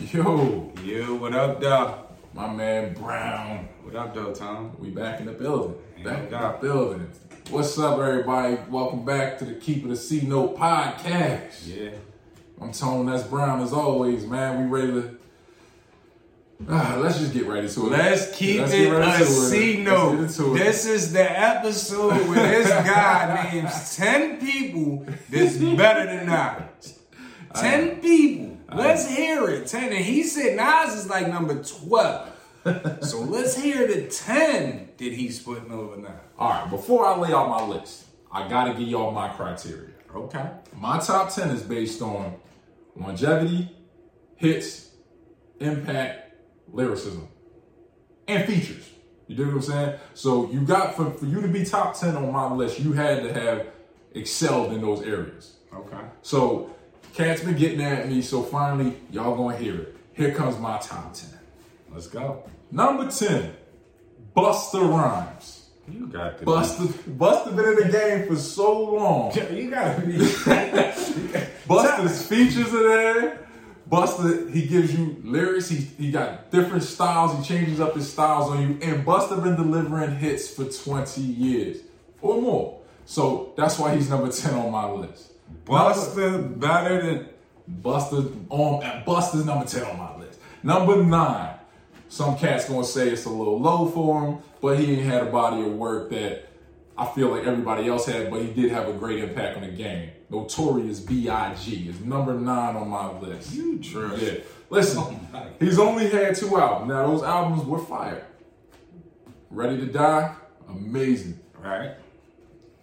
Yo, Yo, what up, though? my man Brown. What up, though, Tom? We back in the building. Back in the building. What's up, everybody? Welcome back to the Keep It a C Note podcast. Yeah. I'm Tone. That's Brown as always, man. We ready to. Ah, let's just get ready to it. Let's keep Let's it a C note. get into it. This is the episode where this guy names 10 people that's better than Nas. 10 people. Let's hear it. 10. And he said Nas is like number 12. so let's hear the 10 that he's putting over now. All right, before I lay out my list, I got to give y'all my criteria. Okay. My top 10 is based on longevity, hits, impact, lyricism, and features. You dig what I'm saying? So you got for, for you to be top 10 on my list, you had to have excelled in those areas. Okay. So cats been getting at me, so finally y'all gonna hear it. Here comes my top 10. Let's go. Number 10, Busta Rhymes. You got the Busta, Busta been in the game for so long. You got to be. Busta's features are there. Busta, he gives you lyrics. He he got different styles. He changes up his styles on you. And Busta been delivering hits for 20 years or more. So that's why he's number 10 on my list. Busta better than. Busta on Busta's number 10 on my list. Number nine. Some cats gonna say it's a little low for him, but he ain't had a body of work that I feel like everybody else had, but he did have a great impact on the game. Notorious B.I.G. is number nine on my list. You trash. Yeah. Listen, Oh he's only had two albums. Now those albums were fire. Ready to Die, amazing. Right?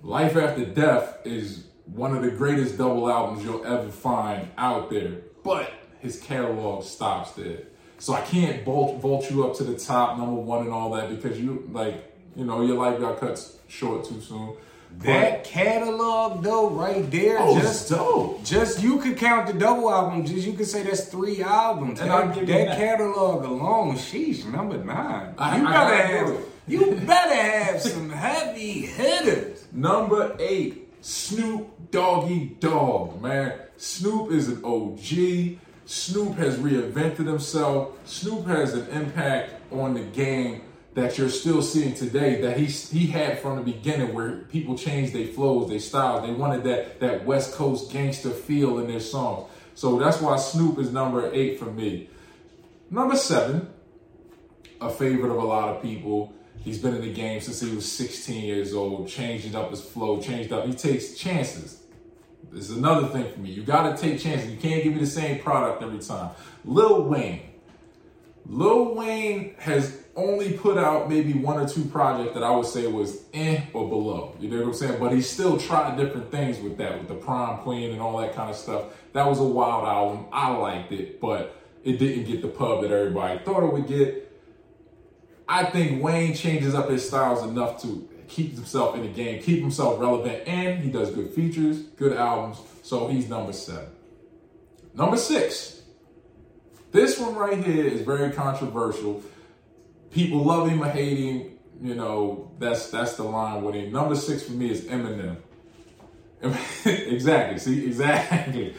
Life After Death is one of the greatest double albums you'll ever find out there, but his catalog stops there. So I can't bolt, vault you up to the top, number one, and all that because you like, you know, your life got cut short too soon. That catalog though, right there, oh, just dope. just you could count the double albums. Just you could say that's three albums. And that, I'll give you that that. catalog alone, sheesh, number nine. I- you I better gotta have you better have some heavy hitters. Number eight, Snoop Doggy Dogg, man. Snoop is an OG. Snoop has reinvented himself. Snoop has an impact on the game that you're still seeing today that he he had from the beginning where people changed their flows, their styles. They wanted that that West Coast gangster feel in their songs. So that's why Snoop is number eight for me. Number seven, a favorite of a lot of people. He's been in the game since he was 16 years old, changing up his flow, changed up. He takes chances. This is another thing for me. You got to take chances. You can't give me the same product every time. Lil Wayne. Lil Wayne has only put out maybe one or two projects that I would say was eh or below. You know what I'm saying? But he still tried different things with that, with the prom queen and all that kind of stuff. That was a wild album. I liked it, but it didn't get the pub that everybody thought it would get. I think Wayne changes up his styles enough to keep himself in the game, keep himself relevant, and he does good features, good albums. So he's number seven. Number six. This one right here is very controversial. People love him or hate him. You know, that's that's the line with him. Number six for me is Eminem. exactly. See, exactly.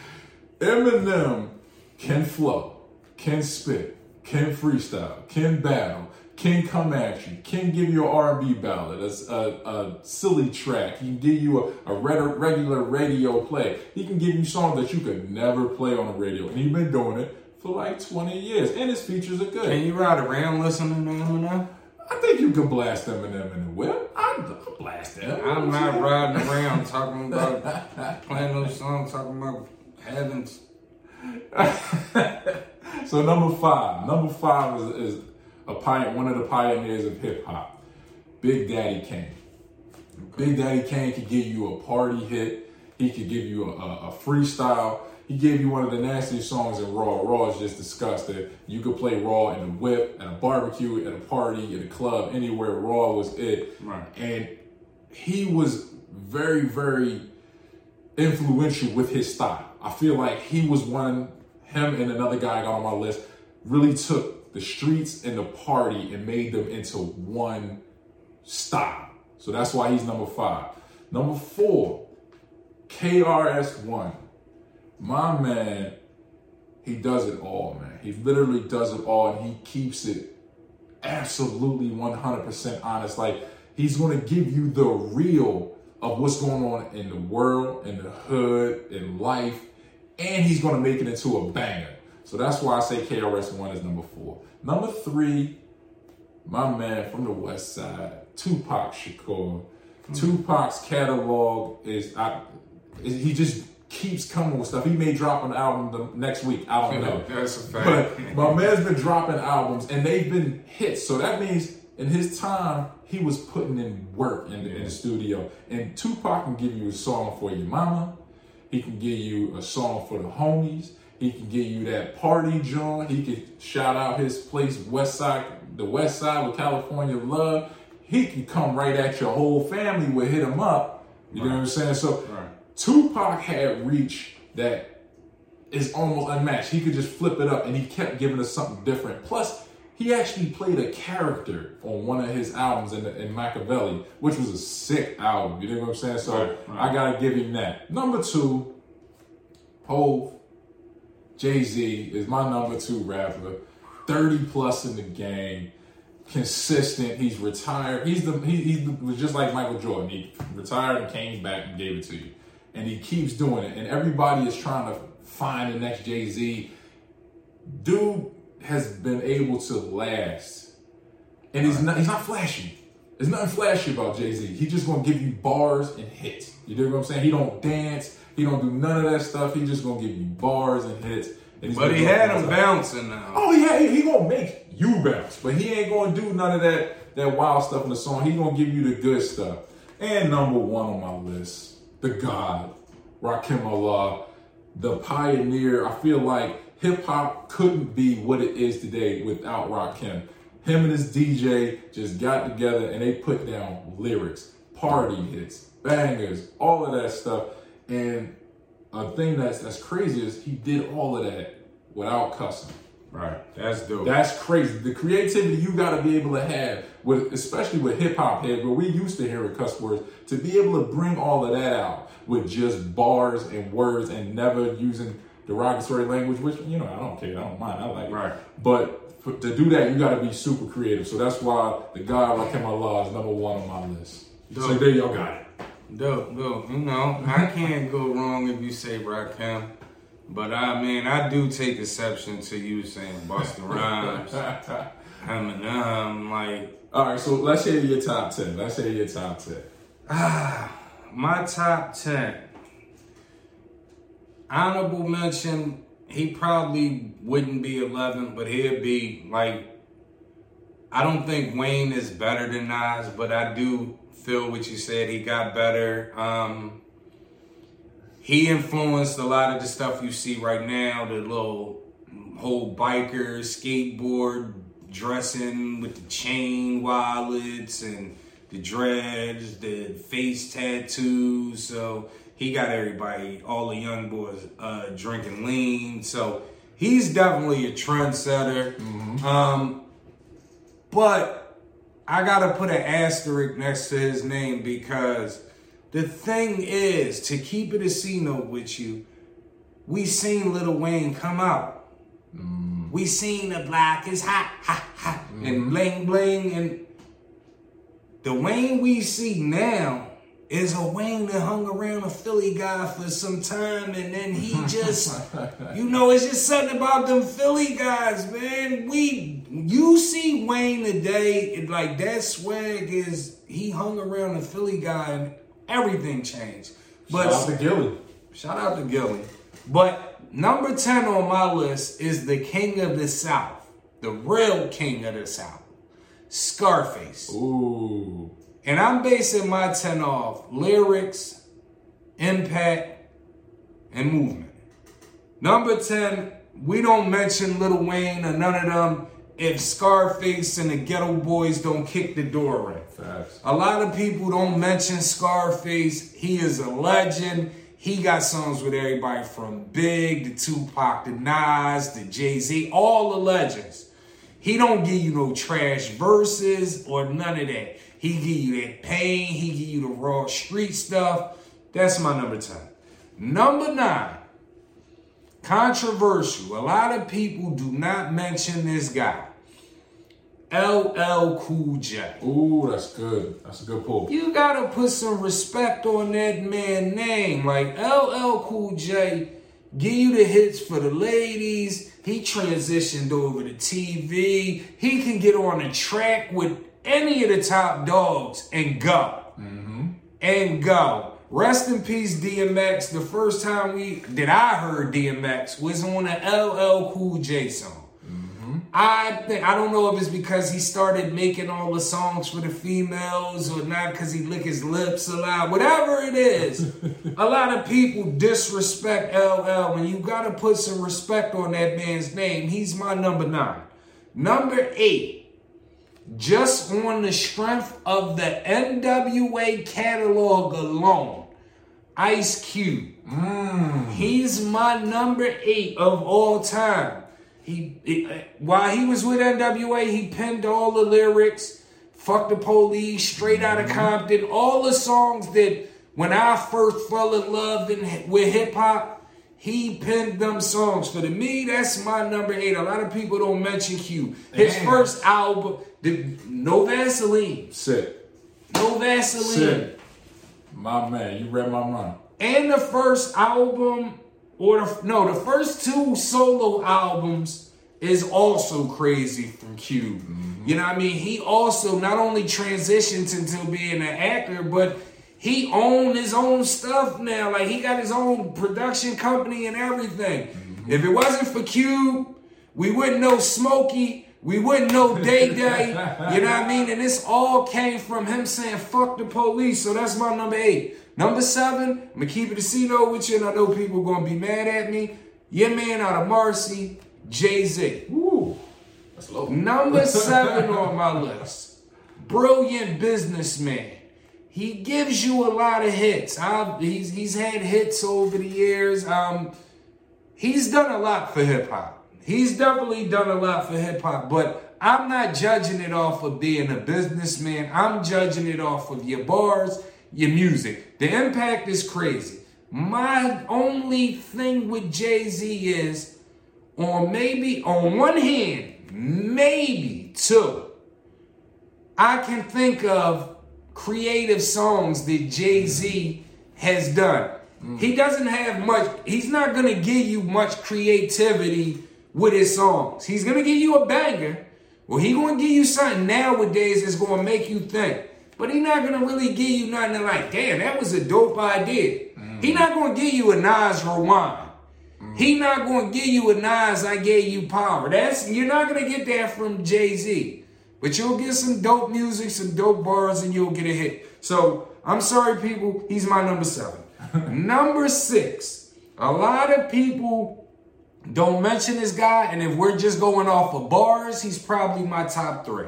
Eminem can flow, can spit, can freestyle, can battle, can come at you, can give you an R&B ballad, a, a, a silly track. He can give you a, a regular radio play. He can give you songs that you could never play on the radio, and he's been doing it for like 20 years, and his features are good. Can you ride around listening to Eminem? I think you can blast Eminem in the whip. I'd blast him. I'm not riding around talking about playing those songs, talking about heavens. So number five, number five is, is a pi- one of the pioneers of hip hop, Big Daddy Kane. Big Daddy Kane could give you a party hit. He could give you a, a, a freestyle. He gave you one of the nastiest songs in Raw. Raw is just disgusting. You could play Raw in a whip, at a barbecue, at a party, at a club, anywhere. Raw was it. Right. And he was very, very influential with his style. I feel like he was one, him and another guy I got on my list, really took the streets and the party and made them into one style. So that's why he's number five. Number four, KRS One. My man he does it all, man. He literally does it all, and he keeps it absolutely 100% honest. Like he's going to give you the real of what's going on in the world, in the hood, in life, and he's going to make it into a banger. So that's why I say KRS One is number four. Number three, my man from the West Side, Tupac Shakur. Mm-hmm. Tupac's catalog is I, he just keeps coming with stuff. He may drop an album the next week. I don't know. That's a fact. But my man's been dropping albums and they've been hits. So that means in his time, he was putting in work in the, in the studio. And Tupac can give you a song for your mama. He can give you a song for the homies. He can give you that party joint. He can shout out his place, West Side, the West Side with California Love. He can come right at your whole family with hit him up. You right. know what I'm saying? So right. Tupac had reach that is almost unmatched. He could just flip it up and he kept giving us something different. Plus, he actually played a character on one of his albums in, in Makaveli, which was a sick album. You know what I'm saying? So right, right. I gotta give him that. Number two, Hove, Jay Z is my number two rapper. 30 plus in the game, consistent. He's retired. He's the he, he was just like Michael Jordan. He retired and came back and gave it to you and he keeps doing it. And everybody is trying to find the next Jay Z. Dude has been able to last, and he's not he's not flashy. There's nothing flashy about Jay Z. He just gonna give you bars and hits. You know what I'm saying? He don't dance. He don't do none of that stuff. He just gonna give you bars and hits. And but he had him bouncing now. Oh yeah, he, he gonna make you bounce, but he ain't gonna do none of that that wild stuff in the song. He gonna give you the good stuff. And number one on my list the God, Rakim Allah, the pioneer. I feel like hip hop couldn't be what it is today without Rakim. Him and his DJ just got together and they put down lyrics, party hits, bangers, all of that stuff. And a thing that's that's crazy is he did all of that without cussing. Right. That's dope. That's crazy. The creativity you got to be able to have with, especially with hip hop head, where we used to hear cuss words, to be able to bring all of that out with just bars and words and never using derogatory language, which you know I don't care. I don't mind. I like it. Right. But for, to do that, you got to be super creative. So that's why the God Rakim Allah is number one on my list. Dope. So there y'all got it. Dope, dope. You know, I can't go wrong if you say Rakim. But I mean, I do take exception to you saying Busta Rhymes, Eminem, like. All right, so let's hear your top ten. Let's hear your top ten. Ah, my top ten. Honorable mention. He probably wouldn't be eleven, but he'd be like. I don't think Wayne is better than Nas, but I do feel what you said. He got better. Um, he influenced a lot of the stuff you see right now, the little whole biker, skateboard, dressing with the chain wallets and the dreads, the face tattoos. So he got everybody, all the young boys, uh, drinking lean. So he's definitely a trendsetter. Mm-hmm. Um, but I gotta put an asterisk next to his name because the thing is, to keep it a C note with you, we seen Little Wayne come out. Mm. We seen the black is hot, hot, hot, mm. and bling bling. And the Wayne we see now is a Wayne that hung around a Philly guy for some time, and then he just, you know, it's just something about them Philly guys, man. We, you see Wayne today, like that swag is, he hung around a Philly guy, and everything changed. But shout out to Gillie. Shout out to Gillie. But number 10 on my list is the king of the South, the real king of the South, Scarface. Ooh. And I'm basing my 10 off lyrics, impact, and movement. Number 10, we don't mention Lil Wayne or none of them if Scarface and the Geto Boys don't kick the door in. Facts. A lot of people don't mention Scarface. He is a legend. He got songs with everybody from Big to Tupac to Nas to Jay Z, all the legends. He don't give you no trash verses or none of that. He give you that pain. He give you the raw street stuff. That's my number 10. Number 9. Controversial. A lot of people do not mention this guy. LL Cool J. Ooh, that's good. That's a good pull. You gotta put some respect on that man name. Like LL Cool J, give you the hits for the ladies. He transitioned over to TV. He can get on a track with any of the top dogs and go. Mm-hmm. And go. Rest in peace, DMX. The first time we that I heard DMX was on an LL Cool J song. Mm-hmm. I think I don't know if it's because he started making all the songs for the females or not because he lick his lips a lot. Whatever it is, a lot of people disrespect LL. and you gotta put some respect on that man's name, he's my number nine. Number eight, just on the strength of the NWA catalog alone, Ice Cube. Mm. He's my number eight of all time. He, he uh, while he was with NWA, he penned all the lyrics. Fuck the police, straight out of mm-hmm. Compton, all the songs that when I first fell in love in, with hip hop, he penned them songs. For to me, that's my number eight. A lot of people don't mention Q. His Damn. first album, the, no Vaseline, Sick. no Vaseline. Sick. My man, you read my mind. and the first album or the, no the first two solo albums is also crazy from Cube. Mm-hmm. You know what I mean? He also not only transitions into being an actor, but he owned his own stuff now. Like he got his own production company and everything. Mm-hmm. If it wasn't for Cube, we wouldn't know Smokey. We wouldn't know Day Day. You know what I mean? And this all came from him saying, fuck the police. So that's my number eight. Number seven, I'm going to keep it a C note with you, and I know people are going to be mad at me. Your man out of Marcy, Jay Z. Ooh, that's low. Number seven on my list. Brilliant businessman. He gives you a lot of hits. i he's he's had hits over the years. Um, he's done a lot for hip hop. He's definitely done a lot for hip hop, but I'm not judging it off of being a businessman. I'm judging it off of your bars, your music. The impact is crazy. My only thing with Jay Z is, on maybe on one hand, maybe two, I can think of creative songs that Jay Z has done. He doesn't have much, he's not gonna give you much creativity with his songs. He's gonna give you a banger, Well, he gonna give you something nowadays that's gonna make you think. But he's not gonna really give you nothing like, damn, that was a dope idea. He's not gonna give you a Nas rewind. He not gonna give you a Nas I gave you power. That's you're not gonna get that from Jay Z. But you'll get some dope music, some dope bars, and you'll get a hit. So I'm sorry, people. He's my number seven. number six. A lot of people don't mention this guy, and if we're just going off of bars, he's probably my top three.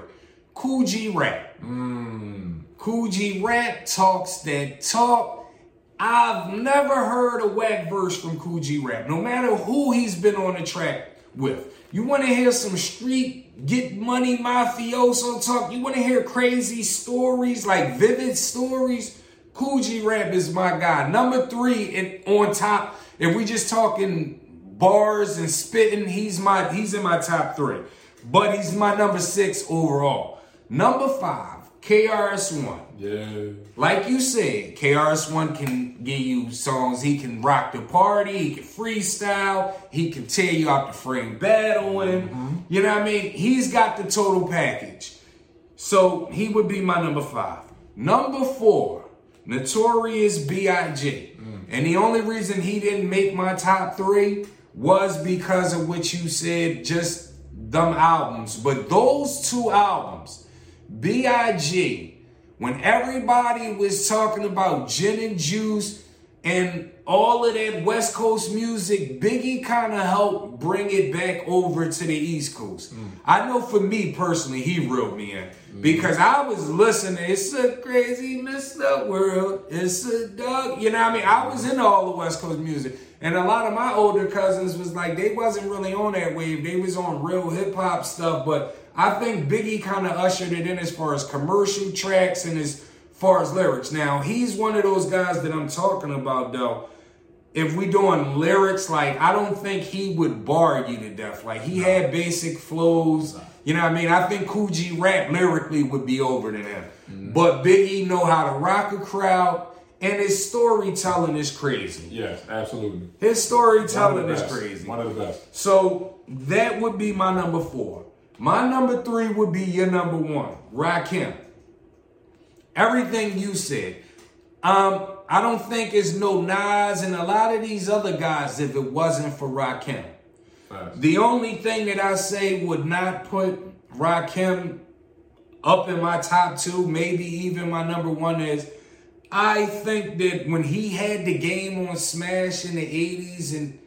Kool G Rap. Mm. Kool G Rap talks that talk. I've never heard a whack verse from Kool G Rap, no matter who he's been on the track with. You want to hear some street get money mafioso talk? You want to hear crazy stories, like vivid stories? Kool G Rap is my guy. Number three and on top, if we just talking bars and spitting, he's my he's in my top three. But he's my number six overall. Number five, KRS-One. Yeah. Like you said, KRS-One can give you songs. He can rock the party. He can freestyle. He can tear you out the frame battling. Mm-hmm. You know what I mean? He's got the total package. So he would be my number five. Number four, Notorious B.I.G. Mm. And the only reason he didn't make my top three was because of what you said, just them albums. But those two albums, B.I.G., when everybody was talking about gin and juice and all of that West Coast music, Biggie kind of helped bring it back over to the East Coast. Mm. I know for me personally, he reeled me in because I was listening. It's a crazy messed up world. It's a dog. You know what I mean? I was into all the West Coast music. And a lot of my older cousins was like, they wasn't really on that wave. They was on real hip hop stuff. But I think Biggie kind of ushered it in as far as commercial tracks and as far as lyrics. Now, he's one of those guys that I'm talking about, though. if we doing lyrics, like I don't think he would bar you to death. Like he had basic flows. You know what I mean? I think G Rap lyrically would be over to him. Mm-hmm. But Biggie know how to rock a crowd, and his storytelling is crazy. Yes, absolutely. His storytelling is crazy. One of the best. So that would be my number four. My number three would be your number one, Rakim. Everything you said. Um, I don't think it's no Nas and a lot of these other guys if it wasn't for Rakim. The only thing that I say would not put Rakim up in my top two, maybe even my number one is I think that when he had the game on Smash in the 80s and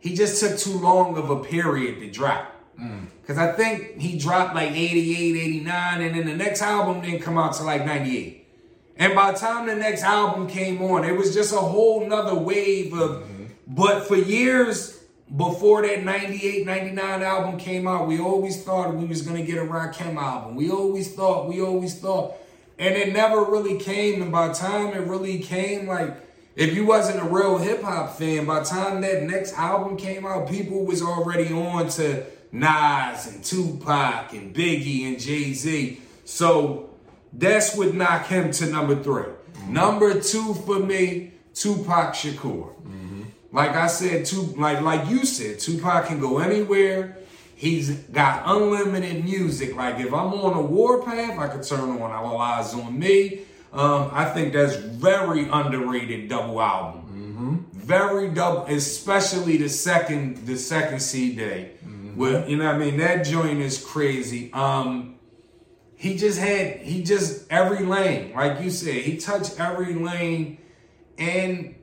he just took too long of a period to drop. Mm. Because I think he dropped like 88, 89, and then the next album didn't come out till like 98. And by the time the next album came on, it was just a whole nother wave of. Mm-hmm. But for years before that 98, 99 album came out, we always thought we was gonna get a Rakim album. We always thought, we always thought. And it never really came. And by the time it really came, like if you wasn't a real hip hop fan, by the time that next album came out, people was already on to Nas and Tupac and Biggie and Jay Z. So that's what knock him to number 3 mm-hmm. Number two for me, Tupac Shakur. Mm-hmm. Like I said, two like like you said, Tupac can go anywhere. He's got unlimited music. Like if I'm on a warpath, I could turn on All Eyez on Me. Um, I think that's very underrated double album. Very double, especially the second the second CD. Well, you know what I mean. That joint is crazy. Um, he just had he just every lane, like you said, he touched every lane, and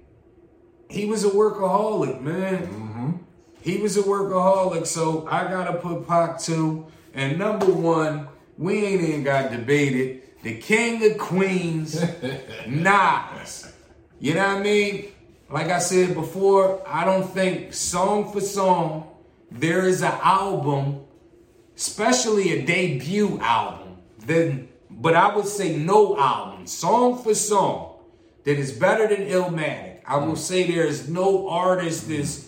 he was a workaholic, man. He was a workaholic, so I gotta put Pac two. And number one, we ain't even got debated. The King of Queens, Nas. You know what I mean? Like I said before, I don't think song for song there is an album, especially a debut album, then but I would say no album, song for song, that is better than Illmatic. I will mm. say there is no artist that's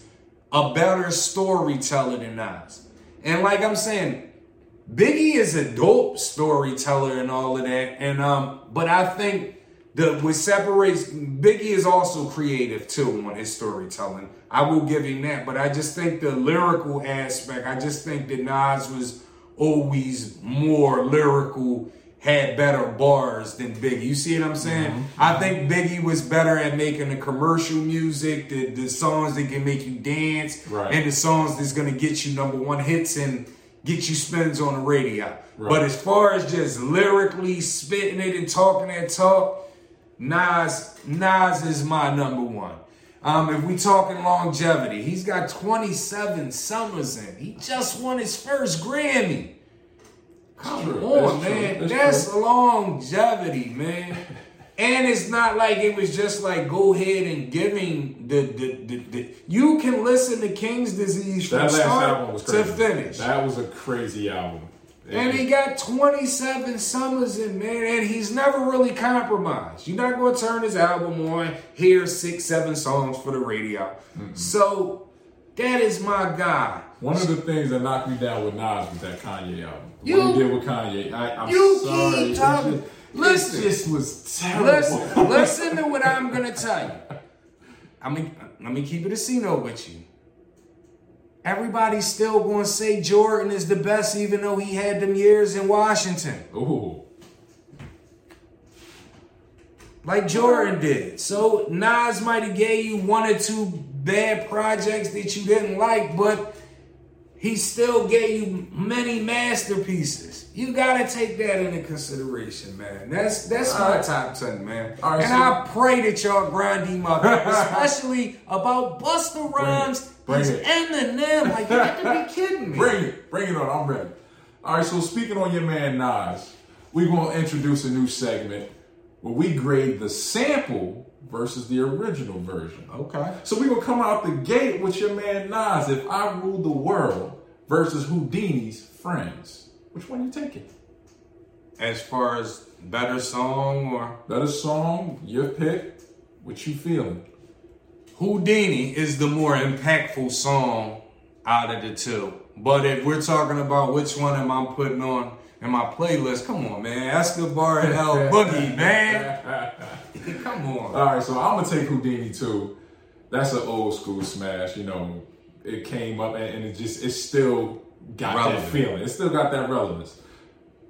a better storyteller than Nas. And like I'm saying, Biggie is a dope storyteller and all of that. And um, but I think the what separates Biggie is also creative too on his storytelling. I will give him that, but I just think the lyrical aspect. I just think that Nas was always more lyrical, had better bars than Biggie. You see what I'm saying? I think Biggie was better at making the commercial music, the, the songs that can make you dance, Right. and the songs that's gonna get you number one hits and get you spins on the radio. Right. But as far as just lyrically spitting it and talking that talk, Nas Nas is my number one. Um, if we talking longevity, he's got 27 summers in. He just won his first Grammy. Come True. on, That's true. man. That's That's, true. longevity, man. and it's not like it was just like go ahead and giving the the, the, the you can listen to King's Disease from That last start to finish. That was a crazy album. And he got 27 summers in, man, and he's never really compromised. You're not going to turn his album on, hear six, seven songs for the radio. Mm-hmm. So that is my guy. One of the things that knocked me down with Nas was that Kanye album. You- what he did with Kanye. I, I'm You sorry. keep talking. just- Listen. Just was terrible. Listen, listen to what I'm to tell you. I mean, let me keep it a C note with you. Everybody's still going to say Jordan is the best, even though he had them years in Washington. Ooh. like Jordan did. So Nas might have gave you one or two bad projects that you didn't like, but he still gave you many masterpieces. You gotta take that into consideration, man. That's that's All my right. top ten, man. All right, and so- I pray that y'all grind him up, especially about Busta Rhymes. Bring it. Eminem. Like you have to be kidding me. Bring it. Bring it on. I'm ready. All right, so speaking on your man Nas, we're to introduce a new segment where we grade the sample versus the original version. Okay. So going to come out the gate with your man Nas, If I Rule the World versus Whodini's Friends. Which one you taking? As far as better song or Better song, your pick. What you feeling? Houdini is the more impactful song out of the two. But if we're talking about which one am I putting on in my playlist, come on, man. Escobar and El Boogie, man. come on. All right, so I'm gonna take Whodini too. That's an old school smash. You know, it came up and, and it just it still got Relevant. that feeling. It still got that relevance.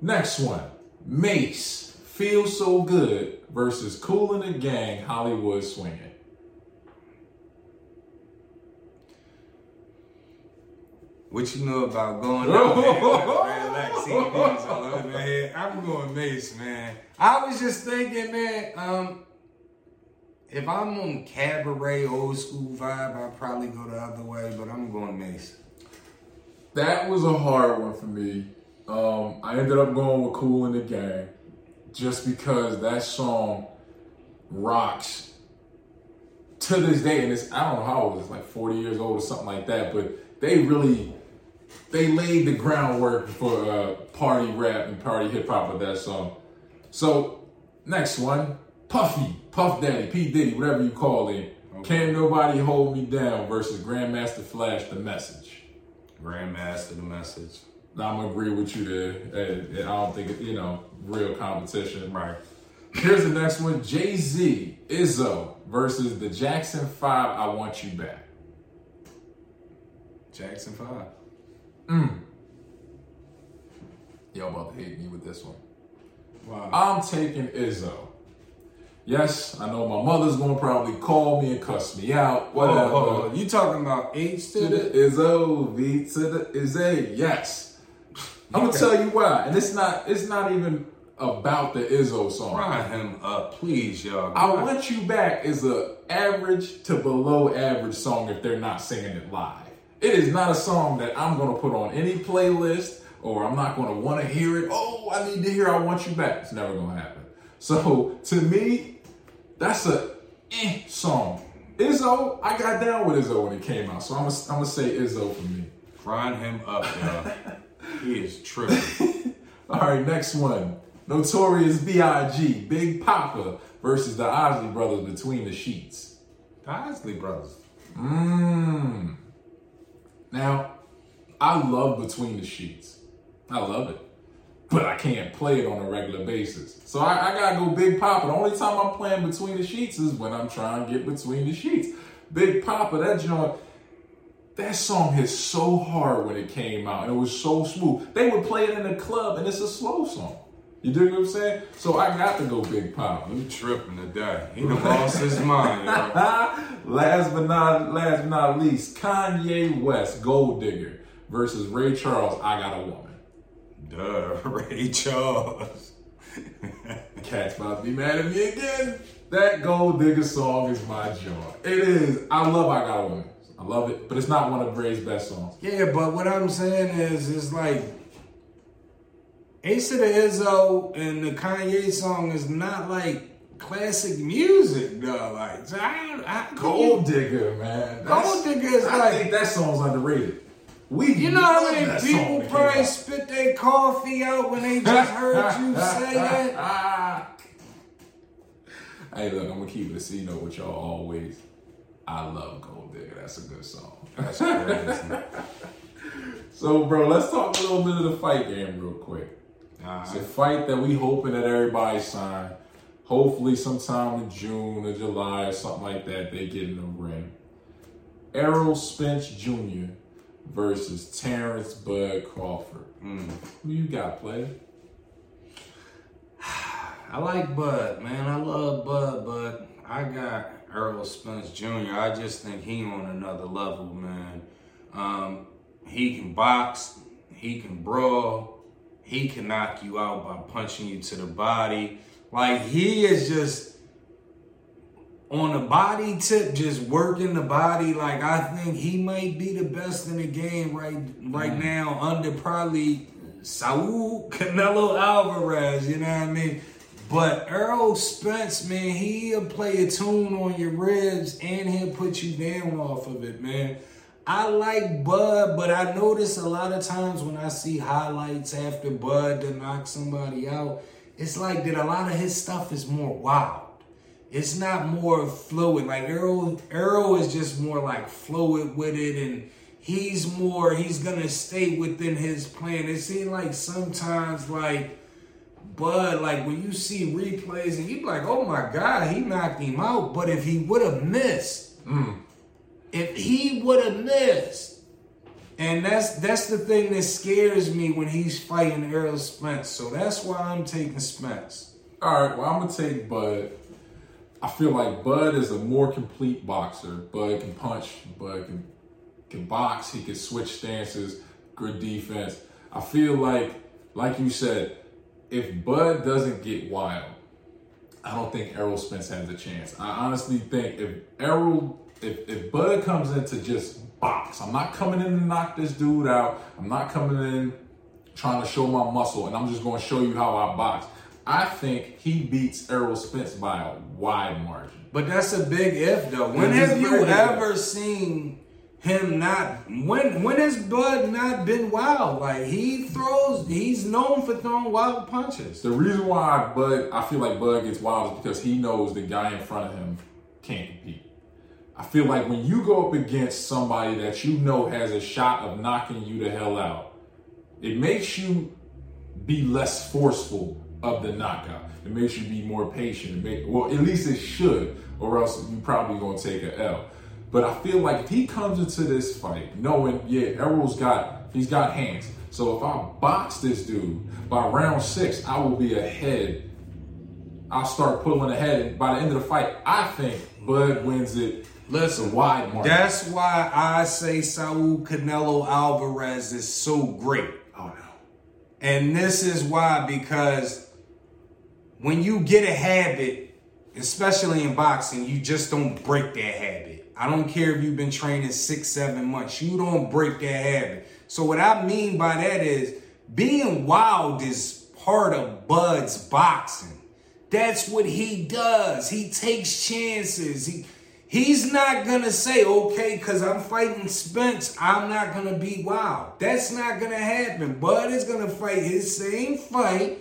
Next one, Mase, "Feel So Good" versus Kool and the Gang, "Hollywood Swinging." What you know about going down there with red all over my head? I'm going Mase, man. I was just thinking, man, um, if I'm on cabaret old school vibe, I'd probably go the other way, but I'm going Mase. That was a hard one for me. Um, I ended up going with Kool and the Gang just because that song rocks to this day. And it's, I don't know how old it's like 40 years old or something like that, but they really, they laid the groundwork for uh, party rap and party hip hop with that song. So, next one, Puffy, Puff Daddy, P. Diddy, whatever you call him. Can't Nobody Hold Me Down versus Grandmaster Flash, The Message. Grandmaster the message. I'm gonna agree with you there. I don't think it, you know real competition. Right. Here's the next one: Jay Z, Izzo versus the Jackson Five. I want you back. Jackson 5. Mm. Y'all about to hate me with this one. Wow. I'm taking Izzo. Yes, I know my mother's gonna probably call me and cuss me out. Oh, oh, whatever. Oh, oh, you talking about H to To the the Izzo, V to the Izzy. Yes. I'm gonna tell you why, and it's not. It's not even about the Izzo song. Grind him up, please, y'all. I Want You Back is a average to below average song if they're not singing it live. It is not a song that I'm gonna put on any playlist or I'm not gonna wanna hear it. Oh, I need to hear I Want You Back. It's never gonna happen. So to me, that's a eh song. Izzo, I got down with Izzo when it came out. So I'm gonna, I'm gonna say Izzo for me. Grind him up, y'all. he is tripping. All right, next one. Notorious B.I.G. Big Poppa versus the Isley Brothers Between the Sheets. The Isley Brothers. Mmm. Now, I love Between the Sheets. I love it. But I can't play it on a regular basis. So I, I gotta go Big Poppa. The only time I'm playing Between the Sheets is when I'm trying to get between the sheets. Big Poppa, that joint, that song hit so hard when it came out. And it was so smooth. They would play it in the club and it's a slow song. You dig what I'm saying? So I got to go Big Poppa. You tripping today. He done lost his mind, last but not last but not least, Kanye West, Gold Digger versus Ray Charles, I Got a Woman. Duh, Ray Charles. Cat's about to be mad at me again. That Gold Digger song is my joy. It is. I love I Got a Woman. I love it, but it's not one of Ray's best songs. Yeah, but what I'm saying is, it's like Ace of the Izzo and the Kanye song is not like classic music, though. Like, so I, I, Gold Digger, man. Gold Digger is I like- think that song's underrated. We You know how many people probably spit their coffee out when they just heard you say that? hey, look, I'm gonna keep it a C note with y'all always. I love Gold Digger. That's a good song. That's crazy. So, bro, let's talk a little bit of the fight game real quick. It's a fight that we hoping that everybody sign. Hopefully, sometime in June or July or something like that, they get in the ring. Errol Spence Jr. versus Terence Bud Crawford. Mm. Who you got, player? I like Bud, man. I love Bud, but I got Earl Spence Jr. I just think he on another level, man. Um, he can box, he can brawl, he can knock you out by punching you to the body. Like he is just on the body tip, just working the body. Like I think he might be the best in the game right right now, under probably Saul Canelo Alvarez. You know what I mean? But Earl Spence, man, he'll play a tune on your ribs and he'll put you down off of it, man. I like Bud, but I notice a lot of times when I see highlights after Bud to knock somebody out, it's like that a lot of his stuff is more wild. It's not more fluid. Like Errol, Errol is just more like fluid with it, and he's more. He's gonna stay within his plan. It seems like sometimes like. Bud, like when you see replays and you like, oh my God, he knocked him out. But if he would have missed, Mm. if he would have missed, and that's that's the thing that scares me when he's fighting Errol Spence. So that's why I'm taking Spence. All right, well, I'm gonna take Bud. I feel like Bud is a more complete boxer. Bud can punch. Bud can can box. He can switch stances. Good defense. I feel like, like you said, if Bud doesn't get wild, I don't think Errol Spence has a chance. I honestly think if Errol, if, if Bud comes in to just box, I'm not coming in to knock this dude out. I'm not coming in trying to show my muscle, and I'm just going to show you how I box. I think he beats Errol Spence by a wide margin. But that's a big if though. When have you ever seen him not when when has Bud not been wild? Like he throws he's known for throwing wild punches. The reason why Bud, I feel like Bud gets wild is because he knows the guy in front of him can't compete. I feel like when you go up against somebody that you know has a shot of knocking you the hell out, it makes you be less forceful of the knockout. It makes you be more patient. Make, well, at least it should, or else you're probably gonna take a L. But I feel like if he comes into this fight knowing, yeah, Errol's got he's got hands. So if I box this dude by round six, I will be ahead. I'll start pulling ahead, and by the end of the fight, I think Bud wins it. Listen, wide margin. That's why I say Saul Canelo Alvarez is so great. oh no. And this is why, because when you get a habit, especially in boxing, you just don't break that habit. I don't care if you've been training six, seven months, you don't break that habit. So, what I mean by that is being wild is part of Bud's boxing. That's what he does. He takes chances. He he's not gonna say, okay, because I'm fighting Spence, I'm not gonna be wild. That's not gonna happen. Bud is gonna fight his same fight,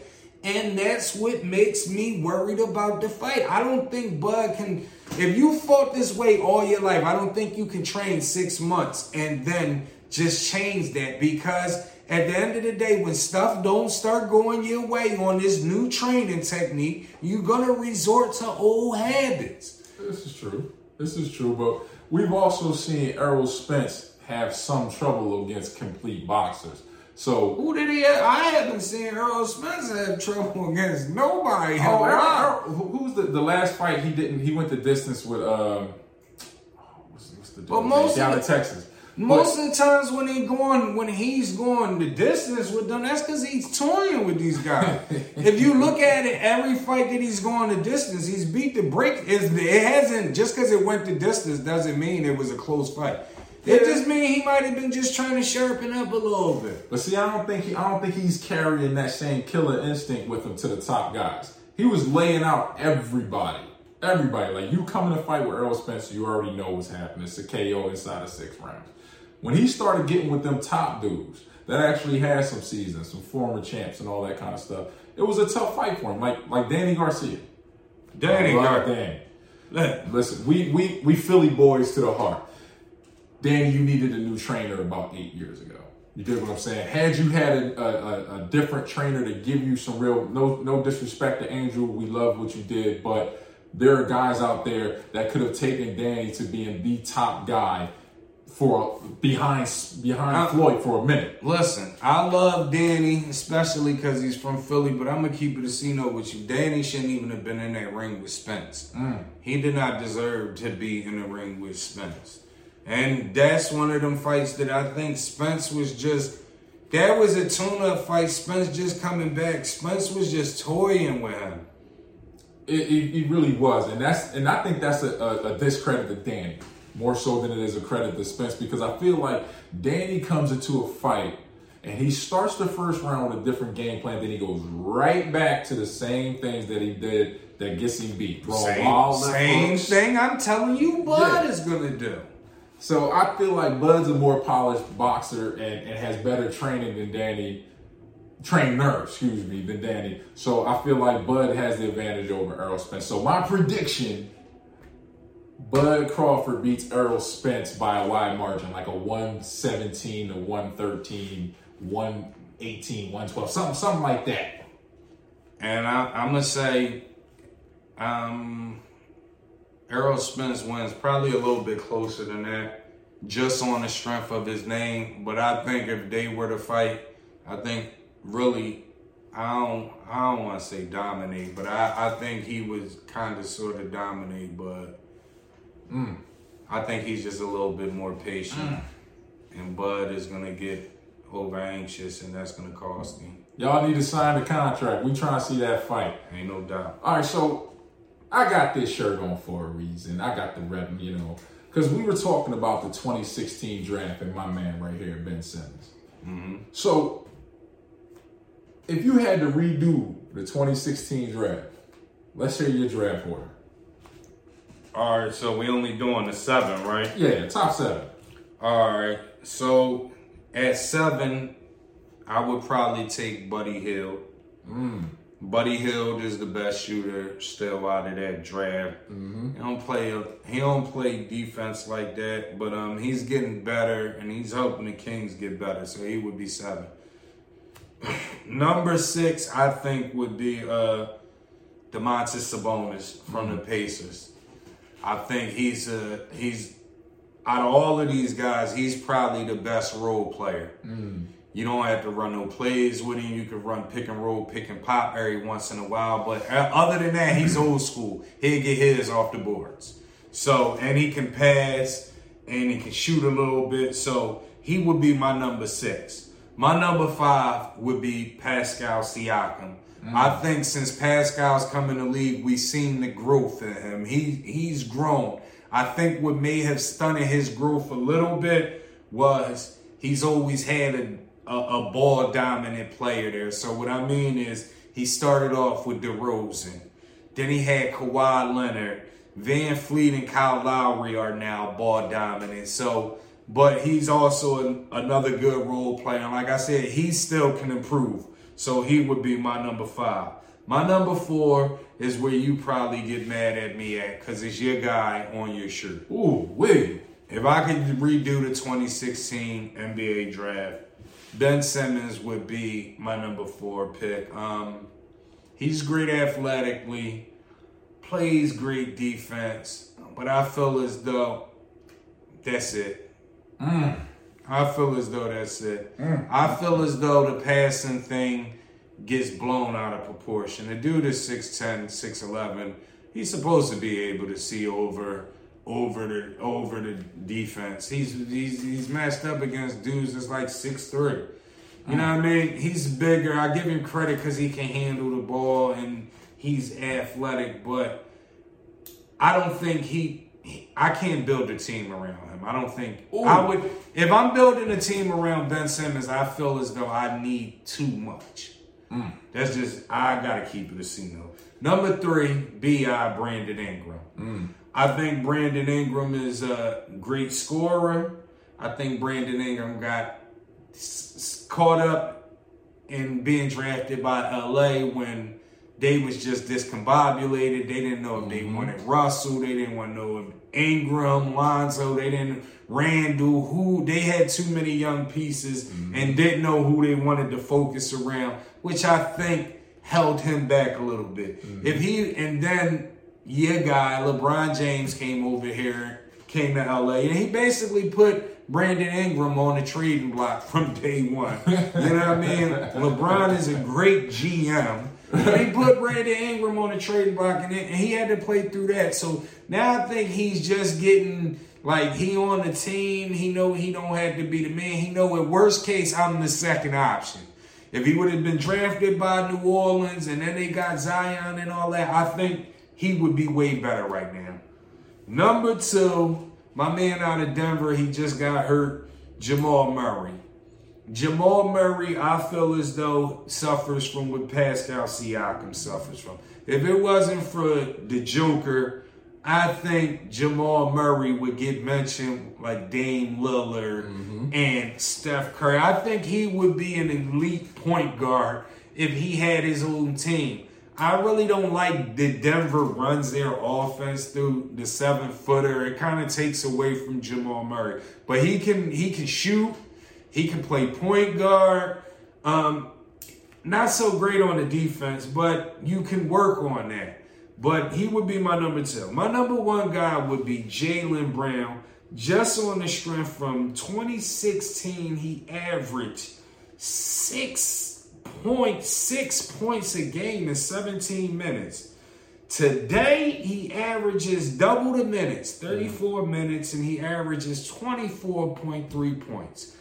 and that's what makes me worried about the fight. I don't think Bud can. If you fought this way all your life, I don't think you can train six months and then just change that because at the end of the day, when stuff don't start going your way on this new training technique, you're gonna resort to old habits. This is true. This is true, but we've also seen Errol Spence have some trouble against complete boxers. So Who did he? Have? I haven't seen Earl Spence have trouble against nobody. Oh, Errol- who- who's the, the last fight he didn't? He went the distance with um. What's, what's the But most of down the- in Texas? Most But- of the times when he going, when he's going the distance with them, that's because he's toying with these guys. if you look at it, every fight that he's going the distance, he's beat the break. Is it hasn't just because it went the distance doesn't mean it was a close fight. It just means he might have been just trying to sharpen up a little bit. But see, I don't think he, I don't think he's carrying that same killer instinct with him to the top guys. He was laying out everybody, everybody. Like you come in a fight with Earl Spencer, you already know what's happening. It's a KO inside of six rounds. When he started getting with them top dudes that actually had some seasons, some former champs, and all that kind of stuff, it was a tough fight for him. Like like Danny Garcia. Danny Garcia. love Gar- Danny. Look, Listen, we we we Philly boys to the heart. Danny, you needed a new trainer about eight years ago. You get what I'm saying? Had you had a, a, a different trainer to give you some real, no no disrespect to Angel, we love what you did, but there are guys out there that could have taken Danny to being the top guy for behind behind Uh, Floyd for a minute. Listen, I love Danny, especially because he's from Philly, but I'm gonna keep it a C note with you. Danny shouldn't even have been in that ring with Spence. He did not deserve to be in the ring with Spence. And that's one of them fights that I think Spence was just that was a tune-up fight. Spence just coming back. Spence was just toying with him. It, it, it really was, and that's and I think that's a, a, a discredit to Danny more so than it is a credit to Spence because I feel like Danny comes into a fight and he starts the first round with a different game plan, then he goes right back to the same things that he did that gets him beat. Throwing Same, same thing I'm telling you, Bud Yeah. is gonna do. So I feel like Bud's a more polished boxer and, and has better training than Danny trainer, excuse me, than Danny. So I feel like Bud has the advantage over Errol Spence. So my prediction Bud Crawford beats Errol Spence by a wide margin, like a 117 to 113, 118, 112, something, something like that. And I, I'm gonna say, um, Errol Spence wins probably a little bit closer than that, just on the strength of his name. But I think if they were to fight, I think really, I don't, I don't want to say dominate, but I, I think he was kind of sort of dominate, but mm, I think he's just a little bit more patient, mm. and Bud is gonna get over anxious, and that's gonna cost him. Y'all need to sign the contract. We trying to see that fight. Ain't no doubt. All right, so I got this shirt on for a reason. I got the rep, you know, because we were talking about the 2016 draft and my man right here, Ben Simmons. Mm-hmm. So if you had to redo the 2016 draft, let's hear your draft order. All right, so we only doing the seven, right? Yeah, top seven. All right, so at seven, I would probably take Buddy Hield. Mm. Buddy Hield is the best shooter still out of that draft. Mm-hmm. He don't play he don't play defense like that, but um he's getting better and he's helping the Kings get better, so he would be seven. Number six, I think, would be uh Domantas Sabonis from mm-hmm. the Pacers. I think he's a he's out of all of these guys, he's probably the best role player. Mm. You don't have to run no plays with him. You can run pick and roll, pick and pop every once in a while. But uh, other than that, he's old school. He'll get his off the boards. So, and he can pass and he can shoot a little bit. So he would be my number six. My number five would be Pascal Siakam. Mm. I think since Pascal's come in the league, we've seen the growth in him. He he's grown. I think what may have stunted his growth a little bit was he's always had a a, a ball dominant player there. So what I mean is he started off with DeRozan. Then he had Kawhi Leonard. VanVleet and Kyle Lowry are now ball dominant. So, but he's also an, another good role player. And like I said, he still can improve. So he would be my number five. My number four is where you probably get mad at me at because it's your guy on your shirt. Ooh, wait. If I could redo the 2016 NBA draft, Ben Simmons would be my number four pick. Um, he's great athletically, plays great defense, but I feel as though that's it. Mm. I feel as though that's it. Mm. I feel as though the passing thing gets blown out of proportion. The dude is 6'10, 6'11. He's supposed to be able to see over over the over the defense. He's he's he's matched up against dudes that's like six three. You know what I mean? He's bigger. I give him credit because he can handle the ball and he's athletic, but I don't think he, he. I can't build a team around him. I don't think Ooh. I would. If I'm building a team around Ben Simmons, I feel as though I need too much. Mm. That's just I gotta keep it a C note. Number three, Bi Brandon Ingram. Mm. I think Brandon Ingram is a great scorer. I think Brandon Ingram got s- caught up in being drafted by LA when they was just discombobulated. They didn't know if they mm-hmm. wanted Russell. They didn't want to know if Ingram, Lonzo. They didn't Randle. Who they had too many young pieces mm-hmm. and didn't know who they wanted to focus around, which I think held him back a little bit. Mm-hmm. If he and then yeah, guy, LeBron James came over here, came to LA, and he basically put Brandon Ingram on the trading block from day one. You know what I mean? LeBron is a great GM. he put Brandon Ingram on the trading block, and, and he had to play through that. So now I think he's just getting like he on the team. He know he don't have to be the man. He know at worst case I'm the second option. If he would have been drafted by New Orleans and then they got Zion and all that, I think he would be way better right now. Number two, my man out of Denver, he just got hurt, Jamal Murray. Jamal Murray, I feel as though suffers from what Pascal Siakam suffers from. If it wasn't for the Joker I think Jamal Murray would get mentioned like Dame Lillard mm-hmm. and Steph Curry. I think he would be an elite point guard if he had his own team. I really don't like that Denver runs their offense through the seven footer. It kind of takes away from Jamal Murray. But he can he can shoot. He can play point guard. Um, not so great on the defense, but you can work on that. But he would be my number two. My number one guy would be Jaylen Brown. Just on the strength from 2016, he averaged 6.6 points a game in 17 minutes. Today, he averages double the minutes, 34 minutes, and he averages 24.3 points.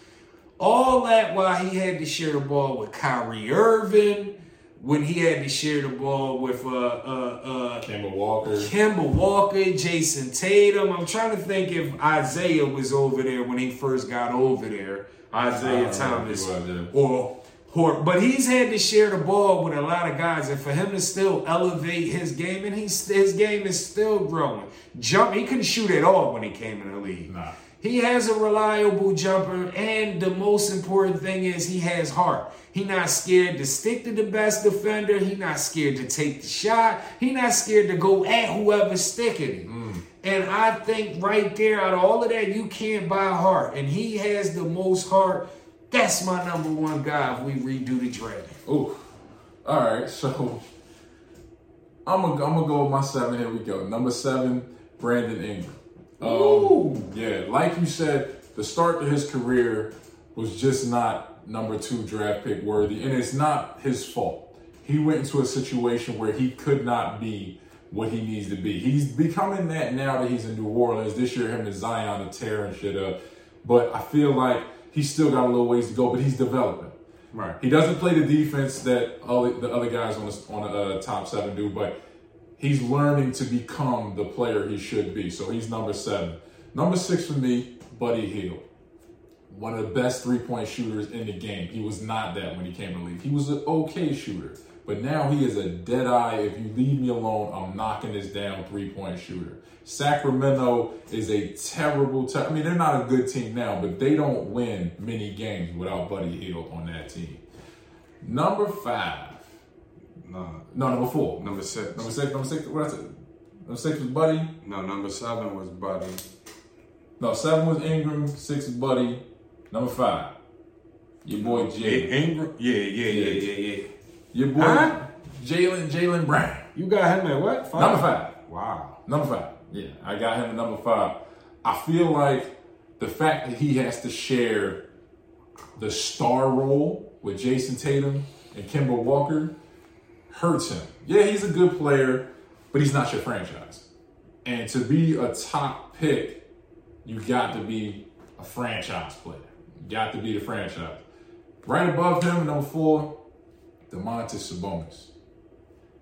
All that while he had to share the ball with Kyrie Irving, when he had to share the ball with uh uh uh Kemba Walker, Kemba Walker, Jayson Tatum. I'm trying to think if Isaiah was over there when he first got over there. Isaiah Thomas or or but he's had to share the ball with a lot of guys, and for him to still elevate his game, and he's his game is still growing. Jump, he couldn't shoot at all when he came in the league. Nah. He has a reliable jumper, and the most important thing is he has heart. He not scared to stick to the best defender. He not scared to take the shot. He not scared to go at whoever's sticking him. Mm. And I think right there, out of all of that, you can't buy heart. And he has the most heart. That's my number one guy if we redo the draft. Oh, all right. So I'm gonna I'm gonna go with my seven. Here we go. Number seven, Brandon Ingram. Um, yeah, like you said, the start to his career was just not number two draft pick worthy, and it's not his fault. He went into a situation where he could not be what he needs to be. He's becoming that now that he's in New Orleans. This year, him and Zion are tearing shit up. But I feel like he's still got a little ways to go, but he's developing. Right. He doesn't play the defense that all the other guys on the, on the uh, top seven do, but he's learning to become the player he should be. So he's number seven. Number six for me, Buddy Hield. One of the best three point shooters in the game. He was not that when he came to league. He was an okay shooter. But now he is a dead eye. If you leave me alone, I'm knocking this down three point shooter. Sacramento is a terrible team. I mean, they're not a good team now, but they don't win many games without Buddy Hield on that team. Number five, no. No, number four. Number six. Number six. Number six. What I said? Number six was Buddy. No, number seven was Buddy. No, seven was Ingram. Six was Buddy. Number five. Your boy Jay. Ingram. Yeah, yeah, yeah, yeah, yeah. Your boy huh? Jalen Jaylen Brown. You got him at what? Five? Number five. Wow. Number five. Yeah, I got him at number five. I feel like the fact that he has to share the star role with Jayson Tatum and Kemba Walker hurts him. Yeah, he's a good player, but he's not your franchise. And to be a top pick, you got to be a franchise player. You got to be the franchise. Right above him, number four, Domantas Sabonis.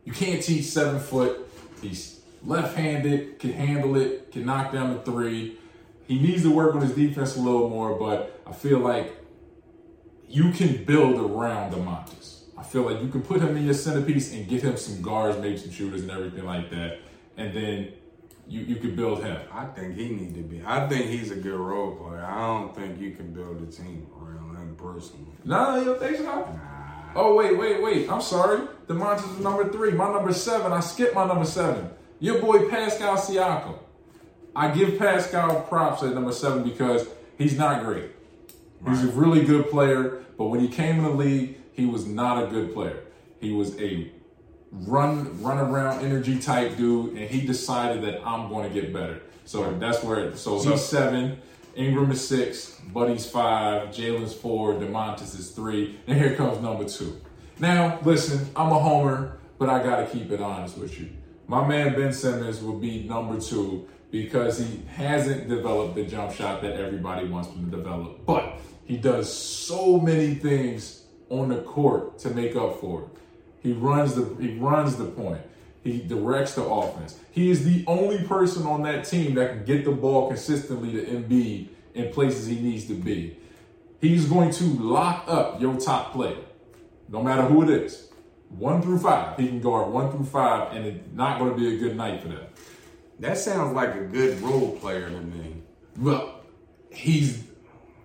You can't teach seven foot. He's left-handed, can handle it, can knock down the three. He needs to work on his defense a little more, but I feel like you can build around Domantas. I feel like you can put him in your centerpiece and get him some guards, maybe some shooters and everything like that, and then you you can build him. I think he need to be. I think he's a good role player. I don't think you can build a team around him personally. No, you don't think so? Nah. Oh wait, wait, wait. I'm sorry. Domantas is number three. My number seven. I skipped my number seven. Your boy Pascal Siakam. I give Pascal props at number seven because he's not great. Right. He's a really good player, but when he came in the league, he was not a good player. He was a run run around energy type dude, and he decided that I'm going to get better. So that's where. So, so he's seven. Ingram is six. Buddy's five. Jaylen's four. Domantas is three. And here comes number two. Now, listen, I'm a homer, but I got to keep it honest with you. My man Ben Simmons will be number two because he hasn't developed the jump shot that everybody wants him to develop. But he does so many things on the court to make up for it. He runs the he runs the point. He directs the offense. He is the only person on that team that can get the ball consistently to Embiid in places he needs to be. He's going to lock up your top player, no matter who it is. One through five, he can guard one through five, and it's not going to be a good night for them. That sounds like a good role player to me. Well, he's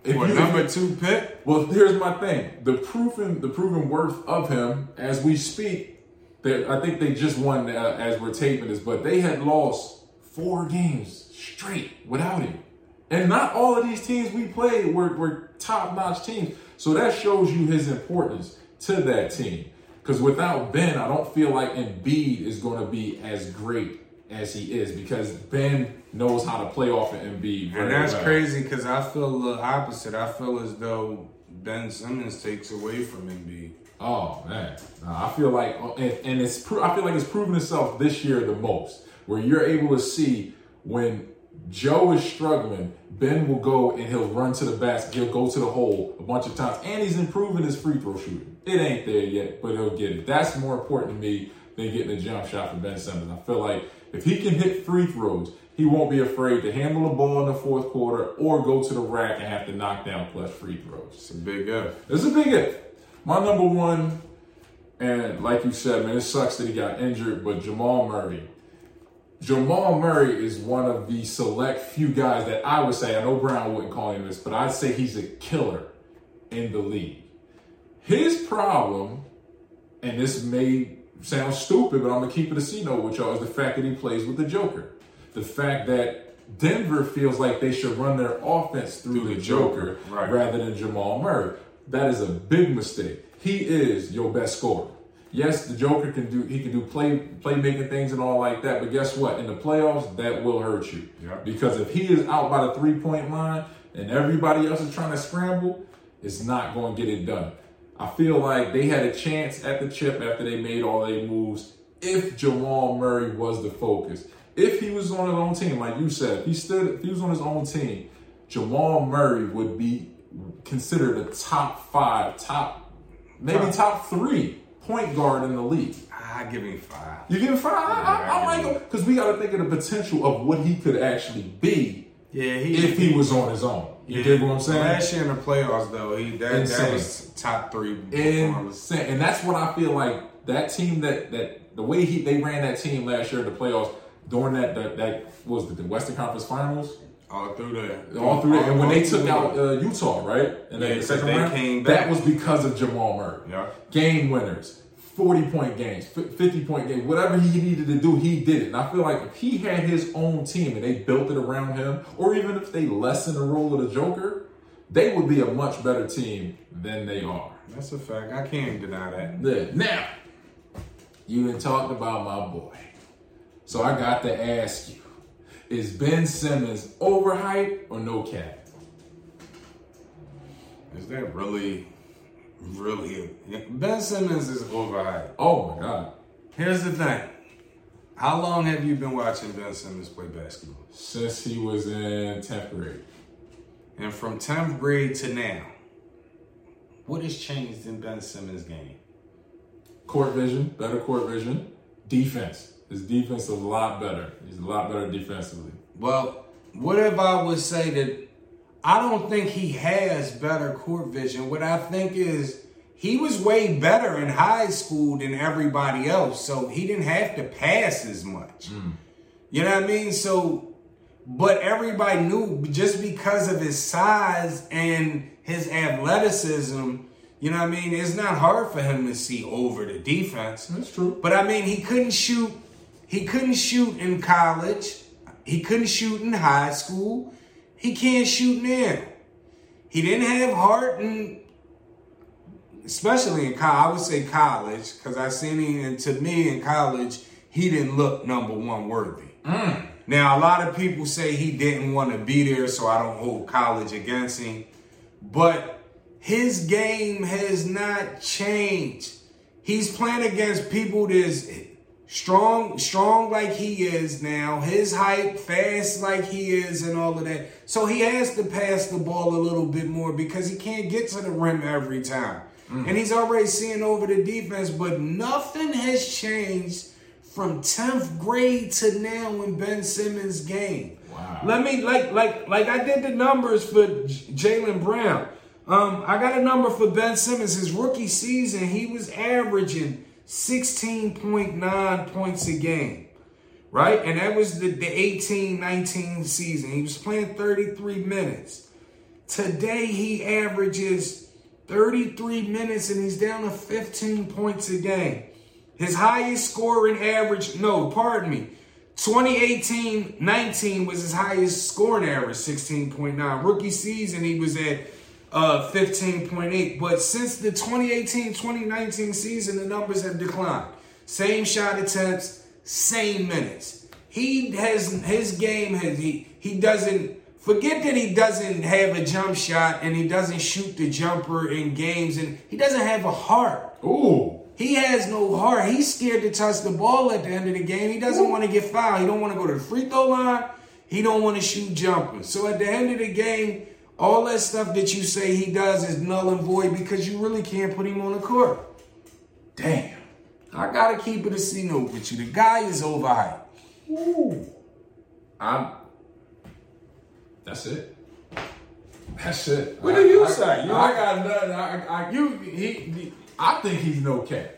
if For you- number two pick, Well, here's my thing: the proven the proven worth of him as we speak. I think they just won uh, as we're taping this, but they had lost four games straight without him, and not all of these teams we played were, were top notch teams. So that shows you his importance to that team. Because without Ben, I don't feel like Embiid is going to be as great as he is because Ben knows how to play off of Embiid. very and that's well. crazy because I feel the opposite. I feel as though Ben Simmons takes away from Embiid. Oh man, Nah, I feel like, oh, and, and it's pro- I feel like it's proven itself this year the most, where you're able to see when Joe is struggling, Ben will go and he'll run to the basket, he'll go to the hole a bunch of times, and he's improving his free throw shooting. It ain't there yet, but he'll get it. That's more important to me than getting a jump shot for Ben Simmons. I feel like if he can hit free throws, he won't be afraid to handle the ball in the fourth quarter or go to the rack and have to knock down plus free throws. It's a big if. It's a big if. My number one, and like you said, man, it sucks that he got injured, but Jamal Murray. Jamal Murray is one of the select few guys that I would say, I know Brown wouldn't call him this, but I'd say he's a killer in the league. His problem, and this may sound stupid, but I'm gonna keep it a C note with y'all, is the fact that he plays with the Joker. The fact that Denver feels like they should run their offense through, the, the Joker, Joker, right. rather than Jamal Murray. That is a big mistake. He is your best scorer. Yes, the Joker can do he can do play playmaking things and all like that, but guess what? In the playoffs, that will hurt you. Yeah. Because if he is out by the three point line and everybody else is trying to scramble, it's not going to get it done. I feel like they had a chance at the chip after they made all their moves if Jamal Murray was the focus. If he was on his own team, like you said, if he stood, if he was on his own team, Jamal Murray would be considered a top five, top maybe Top. top three point guard in the league. I give him five. You give him five? I, I, I Yeah, like him because we got to think of the potential of what he could actually be Yeah, he. if he was on his own. You dig what I'm saying? Last year in the playoffs, though, he that, that was top three. Insane. And that's what I feel like that team that that the way he they ran that team last year in the playoffs during that that, that what was it, the Western Conference Finals All through that. all through it. And when they took out uh, Utah, right? And Yeah, the second they round, came that was because of Jamal Murray. Yeah. Game winners, 40 point games, 50 point games, whatever he needed to do, he did it. And I feel like if he had his own team and they built it around him, or even if they lessen the role of the Joker, they would be a much better team than they are. That's a fact. I can't deny that. Yeah. Now, you done talked about my boy. So I got to ask you, is Ben Simmons overhyped or no cap? Is that really, really? Ben Simmons is overhyped. Oh my God. Here's the thing. How long have you been watching Ben Simmons play basketball? Since he was in 10th grade. And from 10th grade to now, what has changed in Ben Simmons' game? Court vision, better court vision. Defense. His defense is a lot better. He's a lot better defensively. Well, what if I would say that I don't think he has better court vision? What I think is he was way better in high school than everybody else, so he didn't have to pass as much. Mm. You know what I mean? So, but everybody knew just because of his size and his athleticism, you know what I mean? It's not hard for him to see over the defense. That's true. But I mean, he couldn't shoot. He couldn't shoot in college. He couldn't shoot in high school. He can't shoot now. He didn't have heart, and especially in college, I would say college, because I seen him. And to me, in college, he didn't look number one worthy. Mm. Now, a lot of people say he didn't want to be there, so I don't hold college against him. But his game has not changed. He's playing against people that's strong, strong like he is now. His height, fast like he is, and all of that. So he has to pass the ball a little bit more because he can't get to the rim every time. And he's already seeing over the defense, but nothing has changed from 10th grade to now in Ben Simmons' game. Wow. Let me like like like I did the numbers for Jaylen Brown. Um, I got a number for Ben Simmons. His rookie season, he was averaging 16.9 points a game. right? And that was the, the 18 19 season. He was playing 33 minutes. Today, he averages 33 minutes and he's down to 15 points a game. His highest scoring average, no, pardon me, 2018 19 was his highest scoring average, 16.9. Rookie season, he was at uh, 15.8. But since the 2018 2019 season, the numbers have declined. Same shot attempts, same minutes. He has his game has he he doesn't forget that he doesn't have a jump shot and he doesn't shoot the jumper in games and he doesn't have a heart. Ooh. He has no heart. He's scared to touch the ball at the end of the game. He doesn't want to get fouled. He don't want to go to the free throw line. He don't want to shoot jumpers. So at the end of the game, all that stuff that you say he does is null and void because you really can't put him on the court. Damn. I gotta keep it a C note with you. The guy is overhyped. Ooh. I'm. That's it. That's it. What do you I, say? You- I, got nothing. I, I, You he, he I think he's no cap.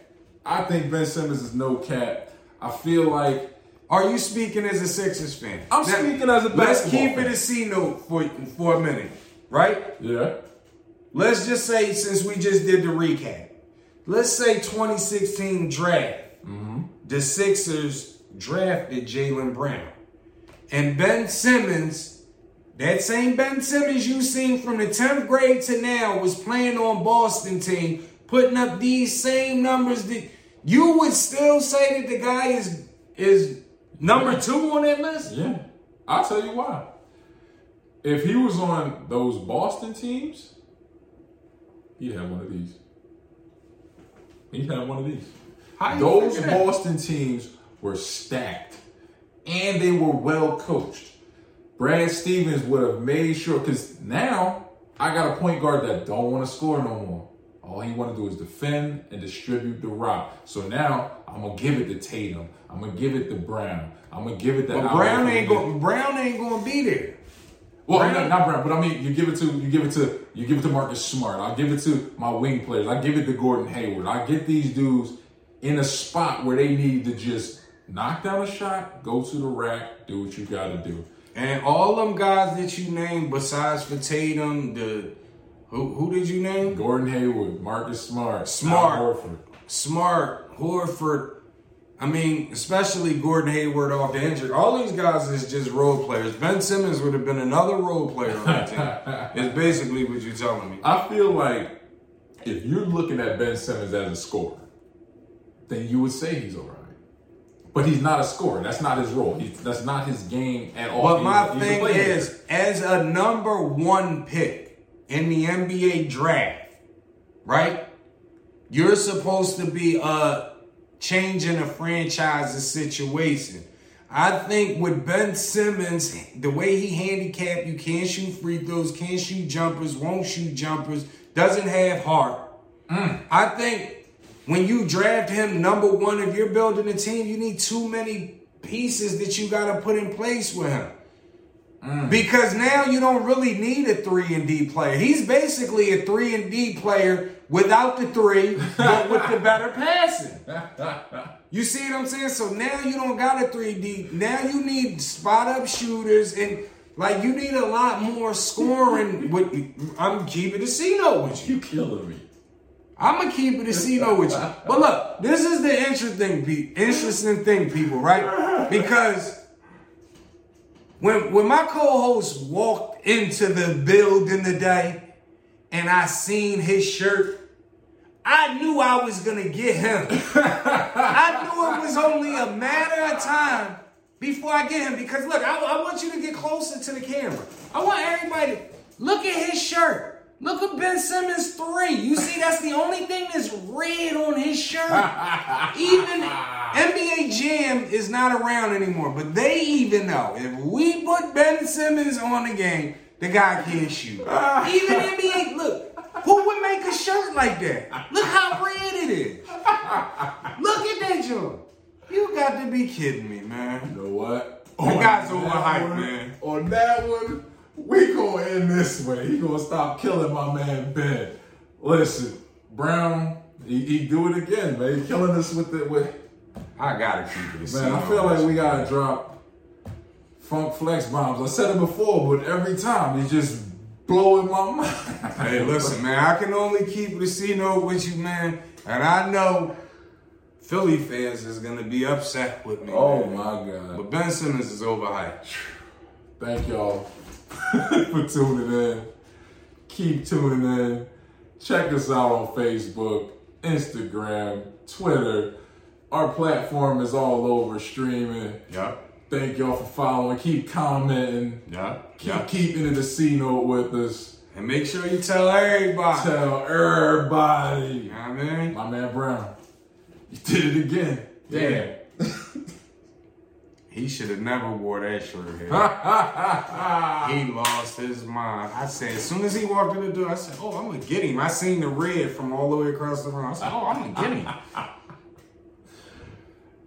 I think Ben Simmons is no cap. I feel like are you speaking as a Sixers fan? I'm speaking as a Let's basketball keep it a C note for for a minute, right? yeah. Let's just say since we just did the recap, let's say 2016 draft, mm-hmm. the Sixers drafted Jaylen Brown, and Ben Simmons, that same Ben Simmons you seen from the 10th grade to now, was playing on Boston team, putting up these same numbers. That you would still say that the guy is is number two on that list. Yeah. I'll tell you why. If he was on those Boston teams, he'd have one of these. He'd have one of these. Those? Boston teams were stacked and they were well coached. Brad Stevens would have made sure because now I got a point guard that don't want to score no more. All he want to do is defend and distribute the rock. So now I'm gonna give it to Tatum. I'm gonna give it to Brown. I'm gonna give it to But Brown ain't going. Brown ain't going to be there. Well, not Brown, but I mean, you give it to you give it to you give it to Marcus Smart. I give it to my wing players. I give it to Gordon Hayward. I get these dudes in a spot where they need to just knock down a shot, go to the rack, do what you got to do. And all them guys that you named, besides for Tatum, the who who did you name? Gordon Hayward, Marcus Smart, Smart. Al Horford. Smart, Horford. I mean, especially Gordon Hayward off the injury. All these guys is just role players. Ben Simmons would have been another role player on the team. Is basically what you're telling me. I feel like if you're looking at Ben Simmons as a scorer, then you would say he's all right. But he's not a scorer. That's not his role. He's, that's not his game at all. But He's my he's thing is, as a number one pick in the NBA draft, right? You're supposed to be uh changing a franchise's situation. I think with Ben Simmons, the way he handicapped, you can't shoot free throws, can't shoot jumpers, won't shoot jumpers, doesn't have heart. Mm. I think when you draft him number one, if you're building a team, you need too many pieces that you got to put in place with him. Mm. Because now you don't really need a three and D player. He's basically a three and D player without the three, but with the better passing. You see what I'm saying? So now you don't got a 3D. Now you need spot up shooters and like you need a lot more scoring. With I'm keeping the C note with you. You killing me. I'm gonna keep it a C note with you. But look, this is the interesting pe- interesting thing, people, right? Because when when my co-host walked into the building today and I seen his shirt, I knew I was gonna get him. I knew it was only a matter of time before I get him. Because look, I, I want you to get closer to the camera. I want everybody look at his shirt. Look at Ben Simmons three. You see, that's the only thing that's red on his shirt. Even NBA Jam is not around anymore, but they even know if we put Ben Simmons on the game, the guy can't shoot. Even NBA, look, who would make a shirt like that? Look how red it is. Look at that joint. You got to be kidding me, man. You know what? Guy's On overhyped, man. On that one, we gonna end this way. He gonna stop killing my man Ben. Listen, Brown, he, he do it again, man. He killing us with it with I gotta keep it. Man, I feel like we gotta drop Funk Flex bombs. I said it before, but every time he just blowing my mind. Hey, listen, man, I can only keep it a C note with you, man. And I know Philly fans is gonna be upset with me. Oh man. my god. But Ben Simmons is overhyped. Thank y'all for tuning in. Keep tuning in. Check us out on Facebook, Instagram, Twitter. Our platform is all over streaming. Yeah, Thank y'all for following. Keep commenting. yeah, Keep yeah. keeping it a C note with us. And make sure you tell everybody. Tell everybody. You know what I mean? My man Brown. You did it again. Damn. He should have never wore that shirt here. He lost his mind. I said, as soon as he walked in the door, I said, oh, I'm gonna get him. I seen the red from all the way across the room. I said, oh, I'm gonna get him.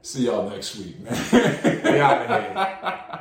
See y'all next week, man. We out of here.